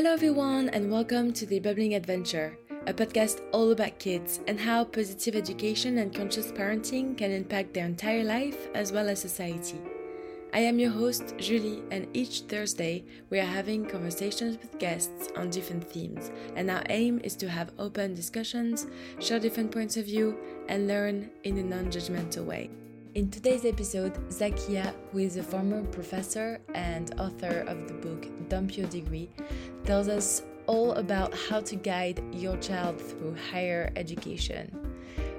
Hello, everyone, and welcome to The Bubbling Adventure, a podcast all about kids and how positive education and conscious parenting can impact their entire life as well as society. I am your host, Julie, and each Thursday we are having conversations with guests on different themes, and our aim is to have open discussions, share different points of view, and learn in a non judgmental way. In today's episode, Zakiya, who is a former professor and author of the book Dump Your Degree, tells us all about how to guide your child through higher education.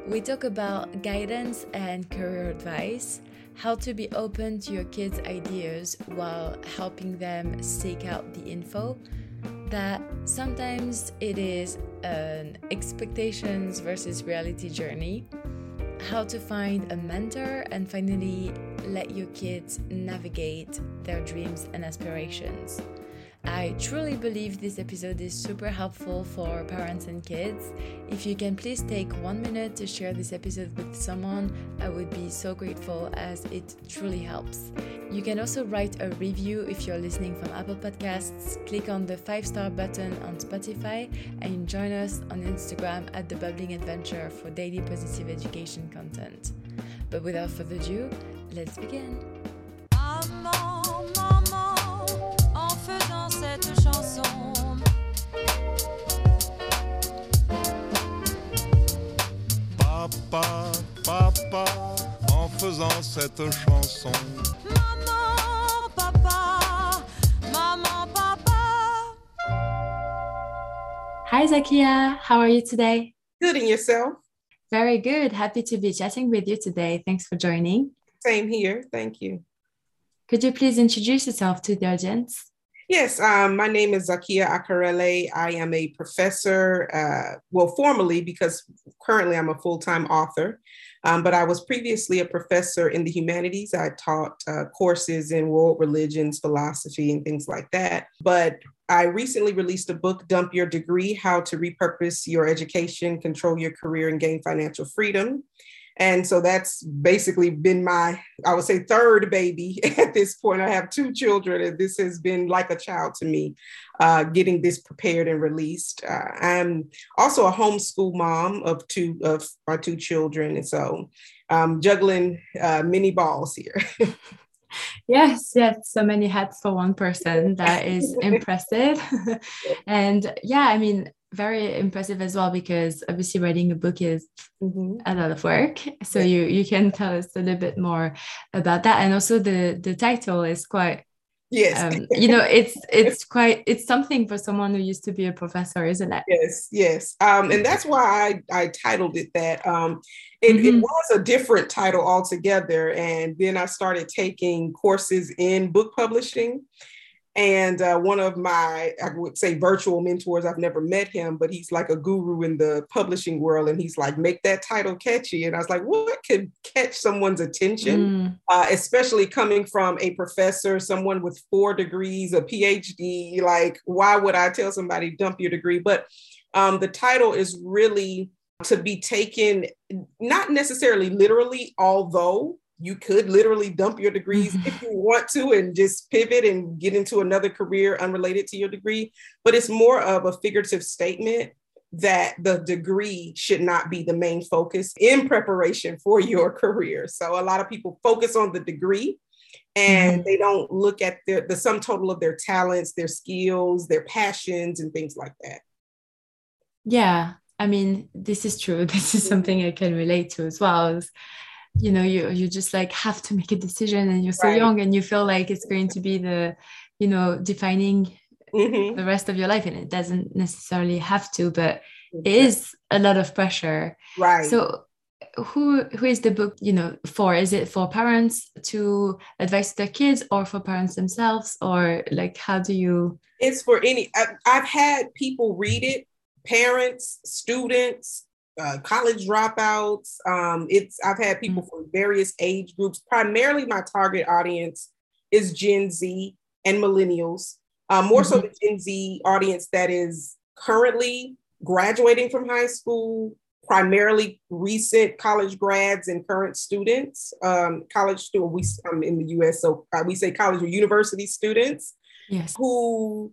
We talk about guidance and career advice, how to be open to your kids' ideas while helping them seek out the info, that sometimes it is an expectations versus reality journey how to find a mentor, and finally, let your kids navigate their dreams and aspirations. I truly believe this episode is super helpful for parents and kids. If you can please take one minute to share this episode with someone, I would be so grateful as it truly helps. You can also write a review if you're listening from Apple Podcasts. Click on the five star button on Spotify and join us on Instagram at The Bubbling Adventure for daily positive education content. But without further ado, let's begin. Cette chanson. Maman, papa, maman, papa. Hi, Zakiya. How are you today? Good in yourself. Very good. Happy to be chatting with you today. Thanks for joining. Same here. Thank you. Could you please introduce yourself to the audience? Yes, um, my name is Zakiya Akerele. I am a professor, uh, well, formally, because currently I'm a full time author, um, but I was previously a professor in the humanities. I taught uh, courses in world religions, philosophy, and things like that. But I recently released a book, Dump Your Degree How to Repurpose Your Education, Control Your Career, and Gain Financial Freedom. And so that's basically been my, I would say, third baby at this point. I have two children, and this has been like a child to me, uh, getting this prepared and released. Uh, I'm also a homeschool mom of two of our two children, and so um, juggling uh, many balls here. yes yes so many hats for one person that is impressive and yeah i mean very impressive as well because obviously writing a book is mm-hmm. a lot of work. So you you can tell us a little bit more about that. And also the the title is quite yes. um, you know it's it's quite it's something for someone who used to be a professor isn't it? Yes yes. Um and that's why i i titled it that. Um it, mm-hmm. it was a different title altogether. And then i started taking courses in book publishing and uh, one of my, I would say, virtual mentors, I've never met him, but he's like a guru in the publishing world. And he's like, make that title catchy. And I was like, what could catch someone's attention, mm. uh, especially coming from a professor, someone with four degrees, a PhD? Like, why would I tell somebody, dump your degree? But um, the title is really to be taken, not necessarily literally, although you could literally dump your degrees Mm-hmm. if you want to and just pivot and get into another career unrelated to your degree. But it's more of a figurative statement that the degree should not be the main focus in preparation for your career. So a lot of people focus on the degree and mm-hmm. they don't look at the, the sum total of their talents, their skills, their passions, and things like that. Yeah, I mean, this is true. This is something I can relate to as well. You know, you you just like have to make a decision, and you're so right. young, and you feel like it's going to be the, you know, defining mm-hmm. the rest of your life, and it doesn't necessarily have to, but it is a lot of pressure. Right. So who who is the book you know for is it for parents to advise their kids or for parents themselves or like how do you it's for any I, have had people read it parents students uh, college dropouts um, it's i've had people mm-hmm. from various age groups primarily my target audience is gen z and millennials uh, more mm-hmm. so the gen z audience that is currently graduating from high school primarily recent college grads and current students, um, college student. We I'm in the U.S., so uh, we say college or university students, yes, who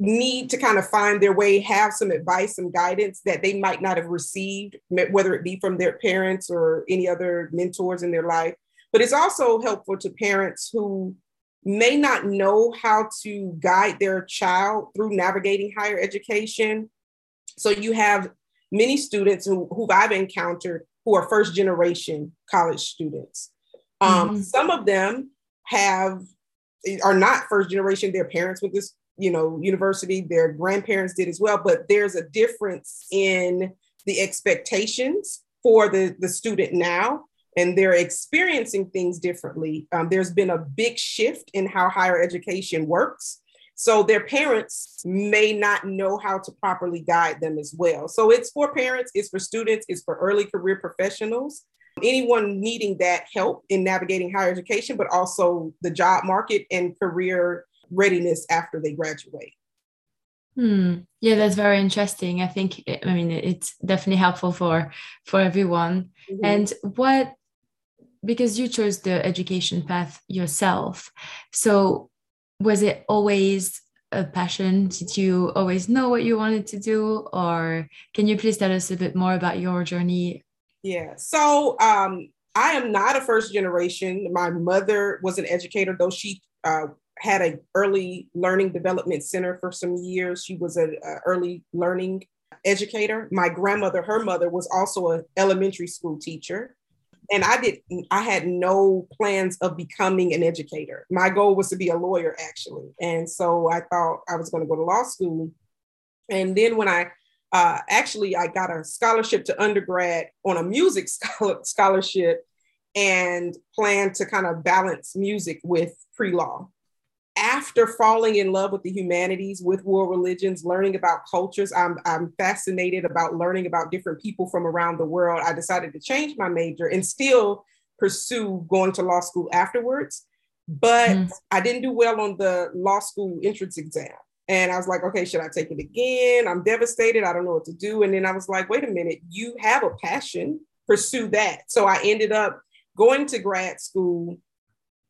need to kind of find their way, have some advice, some guidance that they might not have received, whether it be from their parents or any other mentors in their life. But it's also helpful to parents who may not know how to guide their child through navigating higher education. So you have many students who, who I've encountered who are first generation college students. Um, mm-hmm. Some of them have are not first generation. Their parents with this, you know, university. Their grandparents did as well. But there's a difference in the expectations for the the student now, and they're experiencing things differently. Um, there's been a big shift in how higher education works. So their parents may not know how to properly guide them as well. So it's for parents, it's for students, it's for early career professionals, anyone needing that help in navigating higher education, but also the job market and career readiness after they graduate. Hmm. Yeah, that's very interesting. I think I mean it's definitely helpful for for everyone. Mm-hmm. And what because you chose the education path yourself. So was it always a passion? Did you always know what you wanted to do? Or can you please tell us a bit more about your journey? Yeah. So um, I am not a first generation. My mother was an educator, though she uh, had an early learning development center for some years. She was an early learning educator. My grandmother, her mother, was also an elementary school teacher and I did I had no plans of becoming an educator. My goal was to be a lawyer actually. And so I thought I was going to go to law school. And then when I uh, actually I got a scholarship to undergrad on a music scholarship and planned to kind of balance music with pre-law after falling in love with the humanities, with world religions, learning about cultures, I'm, I'm fascinated about learning about different people from around the world. I decided to change my major and still pursue going to law school afterwards. But mm. I didn't do well on the law school entrance exam. And I was like, okay, should I take it again? I'm devastated. I don't know what to do. And then I was like, wait a minute, you have a passion, pursue that. So I ended up going to grad school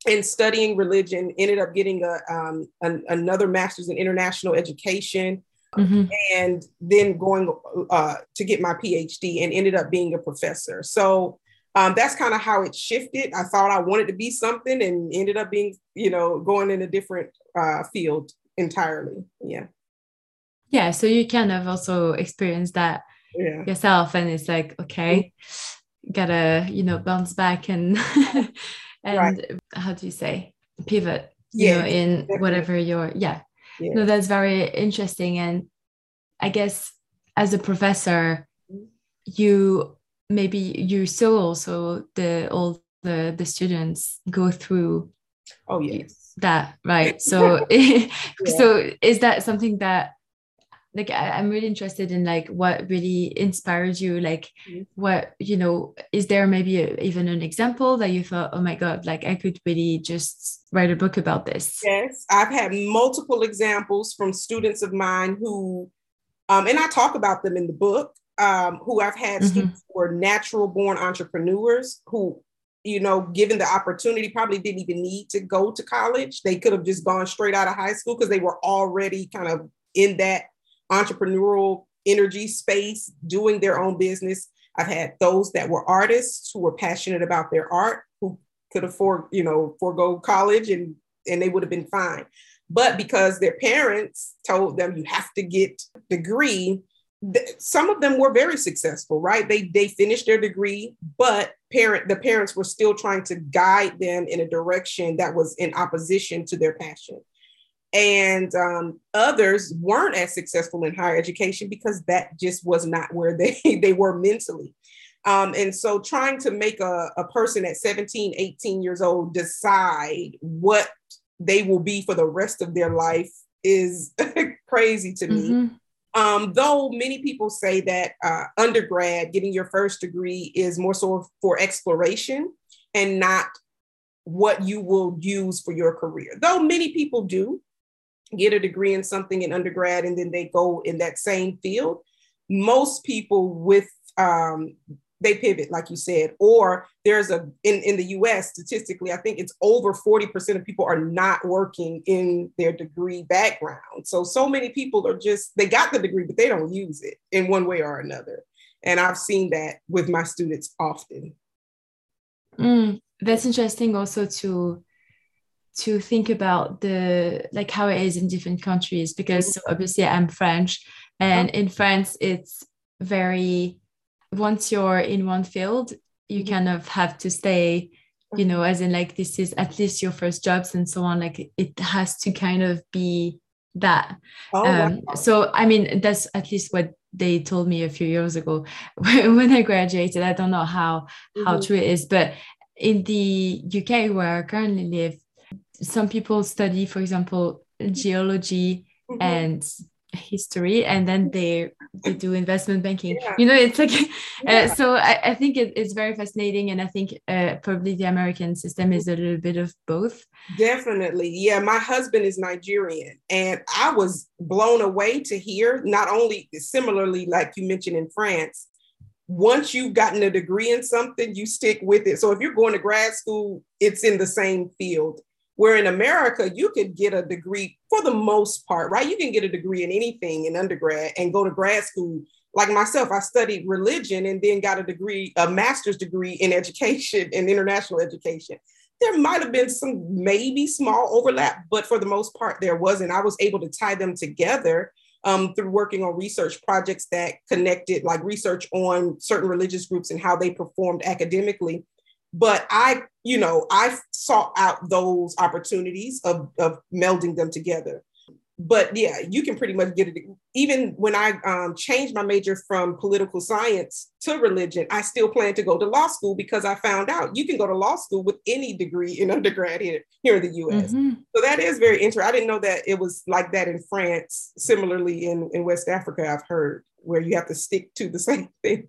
and studying religion, ended up getting a, um, an, another master's in international education. Mm-hmm. And then going uh, to get my PhD and ended up being a professor. So um, that's kind of how it shifted. I thought I wanted to be something and ended up being, you know, going in a different uh, field entirely. Yeah. Yeah. So you kind of also experienced that yeah. yourself. And it's like, okay, mm-hmm. gotta, you know, bounce back and and right. how do you say pivot you yeah, know in whatever your yeah. yeah no that's very interesting and i guess as a professor mm-hmm. you maybe you still also the all the the students go through oh yes that right so yeah. so is that something that like I, am really interested in like what really inspired you like mm-hmm. what you know is there maybe a, even an example that you thought oh my god like i could really just write a book about this yes i've had multiple examples from students of mine who um, and i talk about them in the book um, who i've had mm-hmm. students who were natural born entrepreneurs who you know given the opportunity probably didn't even need to go to college they could have just gone straight out of high school because they were already kind of in that entrepreneurial energy space doing their own business. I've had those that were artists who were passionate about their art, who could afford, you know, forego college and and they would have been fine. But because their parents told them you have to get degree, some of them were very successful, right? They they finished their degree, but parent the parents were still trying to guide them in a direction that was in opposition to their passion. And um, others weren't as successful in higher education because that just was not where they, they were mentally. Um, and so trying to make a, a person at 17, 18 years old decide what they will be for the rest of their life is crazy to me. Mm-hmm. Um, though many people say that uh, undergrad, getting your first degree, is more so for exploration and not what you will use for your career. Though many people do get a degree in something in undergrad and then they go in that same field, most people with um, they pivot, like you said, or there's a in, in the US statistically, I think it's over 40% of people are not working in their degree background. So so many people are just they got the degree, but they don't use it in one way or another. And I've seen that with my students often. Mm, that's interesting also to to think about the like how it is in different countries because mm-hmm. obviously I'm French and in France it's very once you're in one field you mm-hmm. kind of have to stay you know as in like this is at least your first jobs and so on like it has to kind of be that oh, um, wow. so i mean that's at least what they told me a few years ago when i graduated i don't know how mm-hmm. how true it is but in the uk where i currently live some people study for example geology mm-hmm. and history and then they they do investment banking. Yeah. you know it's like uh, so I, I think it, it's very fascinating and i think uh, probably the american system is a little bit of both. Definitely. Yeah my husband is nigerian and i was blown away to hear not only similarly like you mentioned in france once you've gotten a degree in something you stick with it. So if you're going to grad school it's in the same field where in America, you could get a degree for the most part, right? You can get a degree in anything in undergrad and go to grad school. Like myself, I studied religion and then got a degree, a master's degree in education and international education. There might have been some maybe small overlap, but for the most part, there wasn't. I was able to tie them together um, through working on research projects that connected, like research on certain religious groups and how they performed academically but I, you know, I sought out those opportunities of, of melding them together. But yeah, you can pretty much get it. Even when I um, changed my major from political science to religion, I still plan to go to law school because I found out you can go to law school with any degree in undergrad here, here in the US. Mm-hmm. So that is very interesting. I didn't know that it was like that in France. Similarly, in, in West Africa, I've heard where you have to stick to the same thing.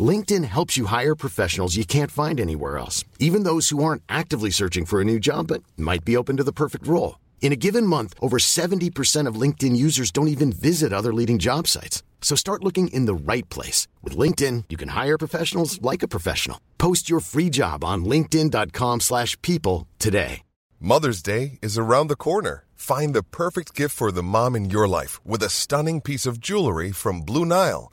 LinkedIn helps you hire professionals you can't find anywhere else, even those who aren't actively searching for a new job but might be open to the perfect role. In a given month, over 70% of LinkedIn users don't even visit other leading job sites. So start looking in the right place. With LinkedIn, you can hire professionals like a professional. Post your free job on linkedin.com slash people today. Mother's Day is around the corner. Find the perfect gift for the mom in your life with a stunning piece of jewelry from Blue Nile.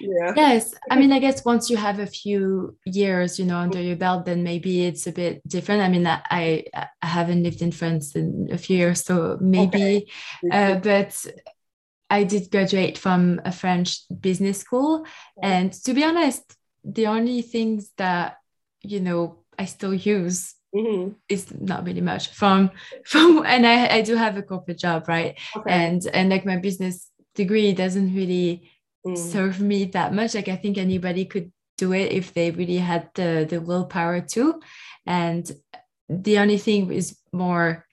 Yeah. Yes. I mean, I guess once you have a few years, you know, under your belt, then maybe it's a bit different. I mean, I, I haven't lived in France in a few years, so maybe, okay. uh, but I did graduate from a French business school. And to be honest, the only things that, you know, I still use Mm-hmm. is not really much from from and I, I do have a corporate job right okay. and and like my business degree doesn't really mm. serve me that much. Like i think anybody could do it if they really had the the willpower to. And the only thing is more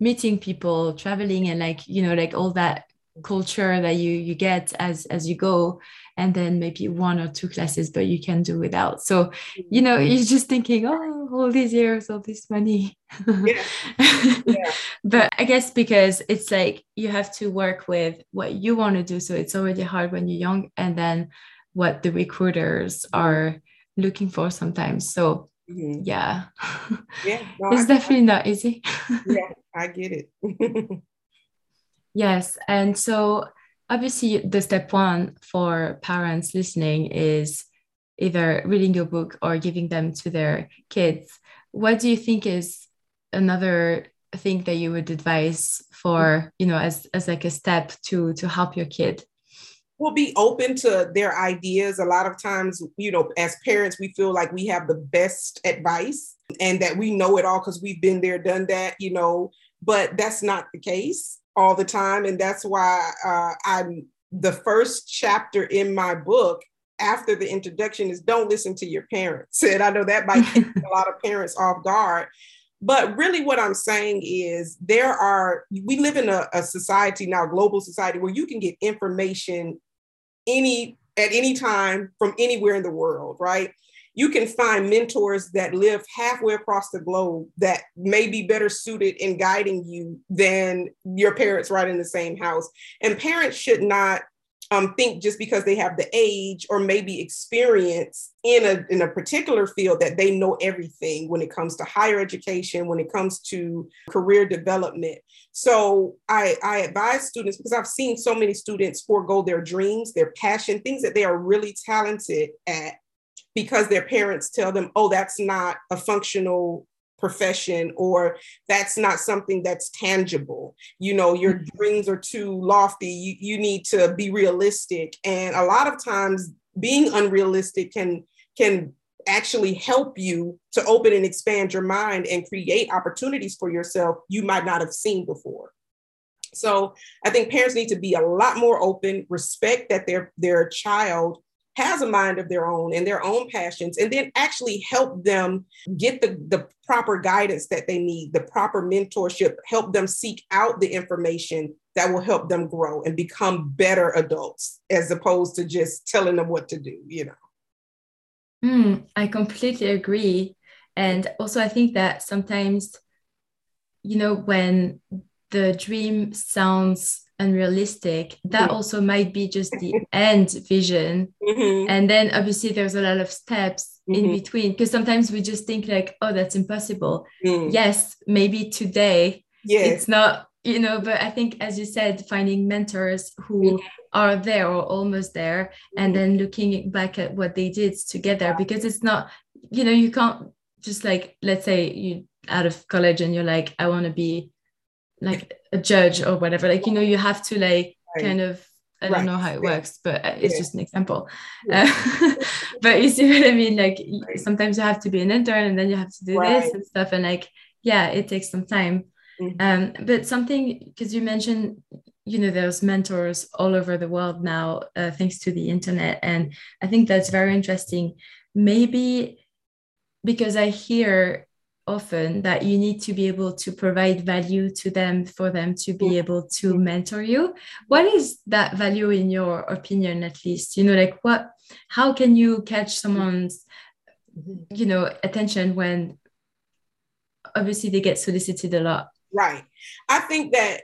meeting people traveling and like you know like all that culture that you you get as as you go and then maybe one or two classes but you can do without. So you know you're just thinking oh all these years all this money. Yeah. Yeah. but i guess because it's like you have to work with what you want to do so it's already hard when you're young and then what the recruiters are looking for sometimes. So mm-hmm. yeah. Yeah. No, it's I, definitely I, not easy. Yeah i get it. Yes and so obviously the step one for parents listening is either reading your book or giving them to their kids. What do you think is another thing that you would advise for you know as as like a step to to help your kid? Will be open to their ideas. A lot of times you know as parents we feel like we have the best advice and that we know it all because we've been there done that you know but that's not the case all the time. And that's why uh, I'm the first chapter in my book after the introduction is don't listen to your parents. And I know that might take a lot of parents off guard. But really, what I'm saying is there are, we live in a, a society now, global society, where you can get information any at any time from anywhere in the world, right? You can find mentors that live halfway across the globe that may be better suited in guiding you than your parents right in the same house. And parents should not um, think just because they have the age or maybe experience in a in a particular field that they know everything when it comes to higher education, when it comes to career development. So I, I advise students because I've seen so many students forego their dreams, their passion, things that they are really talented at because their parents tell them, oh, that's not a functional profession or that's not something that's tangible. You know your mm-hmm. dreams are too lofty. You, you need to be realistic. And a lot of times being unrealistic can can actually help you to open and expand your mind and create opportunities for yourself you might not have seen before. So i think parents need to be a lot more open respect that their their child has a mind of their own and their own passions, and then actually help them get the, the proper guidance that they need, the proper mentorship, help them seek out the information that will help them grow and become better adults as opposed to just telling them what to do, you know. Mm, I completely agree. And also, I think that sometimes, you know, when the dream sounds unrealistic that also might be just the end vision mm-hmm. and then obviously there's a lot of steps mm-hmm. in between because sometimes we just think like oh that's impossible mm. yes maybe today yes. it's not you know but i think as you said finding mentors who mm-hmm. are there or almost there and mm-hmm. then looking back at what they did together because it's not you know you can't just like let's say you out of college and you're like i want to be like a judge or whatever like you know you have to like right. kind of I don't right. know how it works, but uh, it's yeah. just an example. Yeah. Uh, but you see what I mean? Like right. sometimes you have to be an intern and then you have to do this and stuff. And like, yeah, it takes some time. Mm-hmm. Um, but something because you mentioned, you know, there's mentors all over the world now, uh, thanks to the internet. And I think that's very interesting. Maybe because I hear often that you need to be able to provide value to them for them to be mm. able to mentor you. What is that value in your opinion at least? You know like what how can you catch someone's you know attention when obviously they get solicited a lot? Right. I think that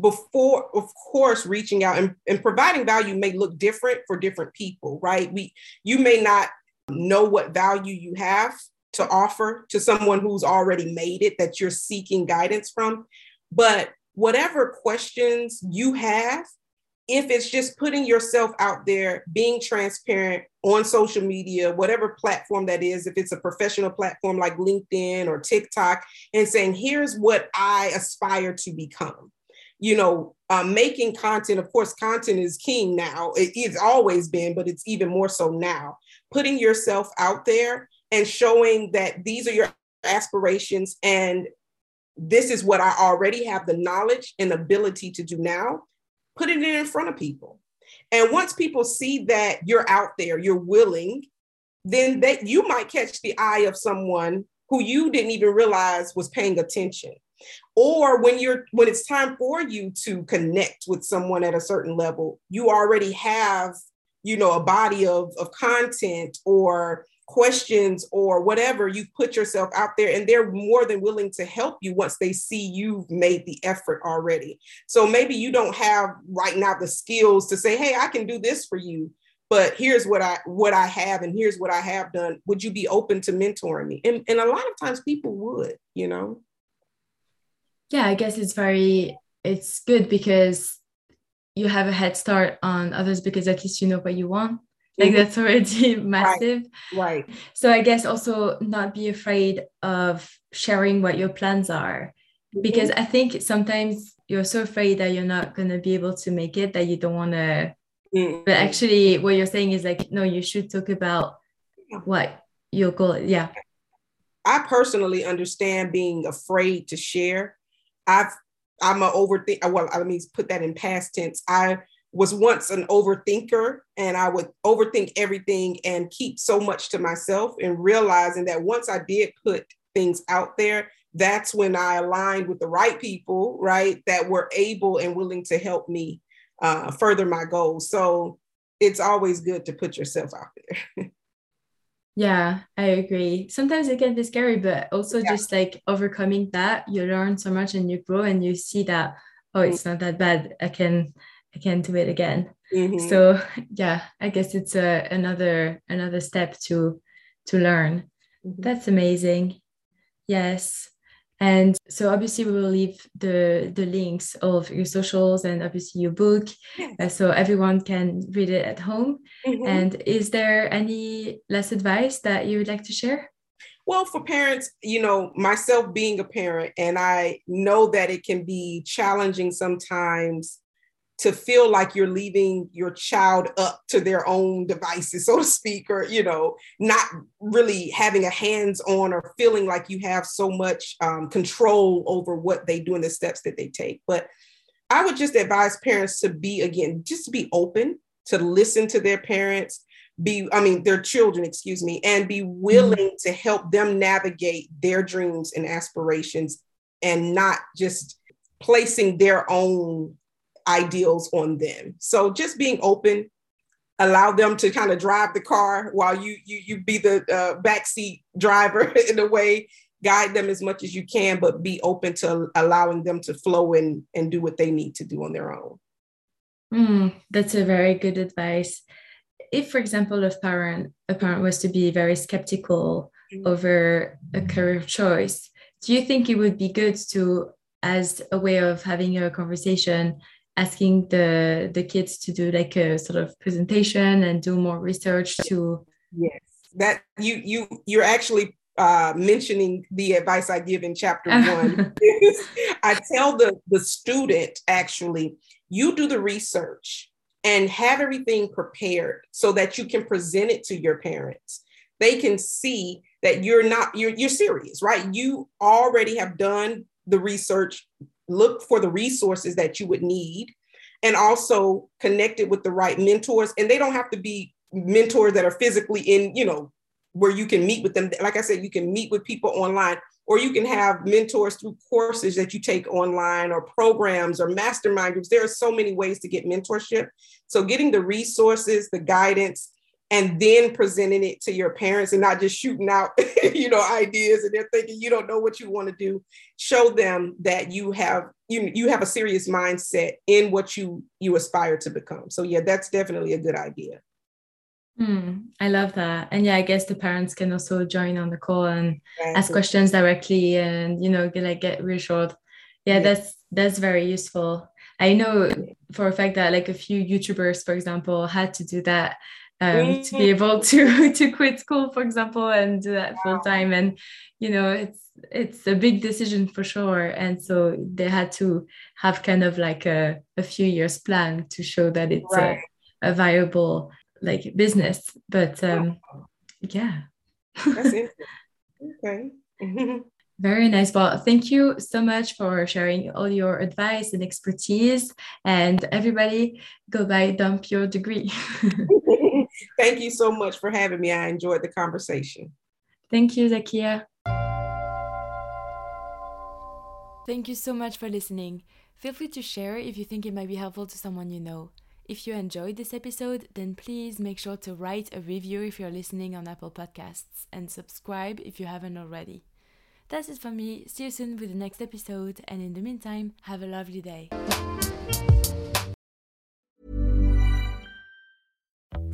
before of course reaching out and, and providing value may look different for different people right? We you may not know what value you have to offer to someone who's already made it that you're seeking guidance from. But whatever questions you have, if it's just putting yourself out there, being transparent on social media, whatever platform that is, if it's a professional platform like LinkedIn or TikTok, and saying, here's what I aspire to become. You know, uh, making content, of course, content is king now. It, it's always been, but it's even more so now. Putting yourself out there and showing that these are your aspirations and this is what I already have the knowledge and ability to do now, putting it in front of people. And once people see that you're out there, you're willing, then that you might catch the eye of someone who you didn't even realize was paying attention. Or when you're when it's time for you to connect with someone at a certain level, you already have, you know, a body of, of content or questions or whatever, you put yourself out there and they're more than willing to help you once they see you've made the effort already. So maybe you don't have right now the skills to say, hey, I can do this for you. But here's what I what I have and here's what I have done. Would you be open to mentoring me? And, and a lot of times people would, you know. Yeah, I guess it's very it's good because you have a head start on others because at least you know what you want like mm-hmm. that's already massive right. right so i guess also not be afraid of sharing what your plans are mm-hmm. because i think sometimes you're so afraid that you're not going to be able to make it that you don't want to mm-hmm. but actually what you're saying is like no you should talk about what your goal yeah i personally understand being afraid to share i've i'm a overthink well let me put that in past tense i was once an overthinker and I would overthink everything and keep so much to myself and realizing that once I did put things out there, that's when I aligned with the right people, right, that were able and willing to help me uh, further my goals. So it's always good to put yourself out there. yeah, I agree. Sometimes it can be scary, but also yeah. just like overcoming that, you learn so much and you grow and you see that, oh, it's not that bad. I can I can do it again. Mm-hmm. So yeah, I guess it's a, another another step to to learn. Mm-hmm. That's amazing. Yes. And so obviously we will leave the the links of your socials and obviously your book, yes. uh, so everyone can read it at home. Mm-hmm. And is there any last advice that you would like to share? Well, for parents, you know, myself being a parent, and I know that it can be challenging sometimes to feel like you're leaving your child up to their own devices, so to speak, or, you know, not really having a hands on or feeling like you have so much um, control over what they do and the steps that they take. But I would just advise parents to be, again, just be open, to listen to their parents, be, I mean, their children, excuse me, and be willing mm-hmm. to help them navigate their dreams and aspirations and not just placing their own ideals on them. So just being open, allow them to kind of drive the car while you you you be the uh, backseat driver in a way, guide them as much as you can, but be open to allowing them to flow and and do what they need to do on their own. Mm, that's a very good advice. If, for example, a parent a parent was to be very skeptical mm-hmm. over a career choice, do you think it would be good to, as a way of having a conversation, asking the the kids to do like a sort of presentation and do more research to yes that you you you're actually uh, mentioning the advice I give in chapter one. I tell the, the student actually, you do the research and have everything prepared so that you can present it to your parents. They can see that you're not, you're, you're serious, right? You already have done the research look for the resources that you would need and also connected with the right mentors. And they don't have to be mentors that are physically in you know where you can meet with them. Like i said you can meet with people online or you can have mentors through courses that you take online or programs or mastermind groups. There are so many ways to get mentorship. So getting the resources the guidance and then presenting it to your parents and not just shooting out you know ideas and they're thinking you don't know what you want to do show them that you have you you have a serious mindset in what you you aspire to become so yeah that's definitely a good idea Mm, I love that. And yeah, I guess the parents can also join on the call and Exactly. ask questions directly and you know get, like get reassured. Yeah, Yeah. that's that's very useful. I know for a fact that like a few YouTubers, for example, had to do that um, to be Mhm. able to to quit school, for example, and do that full time. And you know, it's it's a big decision for sure. And so they had to have kind of like a, a few years plan to show that it's Right. a, a viable like business. But um, yeah. That's. Okay. Very nice. Well, thank you so much for sharing all your advice and expertise. And everybody, go buy Dump Your Degree. Thank you so much for having me. I enjoyed the conversation. thank you, Zakiya. Thank you so much for listening. Feel free to share if you think it might be helpful to someone you know. If you enjoyed this episode, then please make sure to write a review if you're listening on Apple Podcasts and subscribe if you haven't already. That's it for me. See you soon with the next episode, and in the meantime, have a lovely day.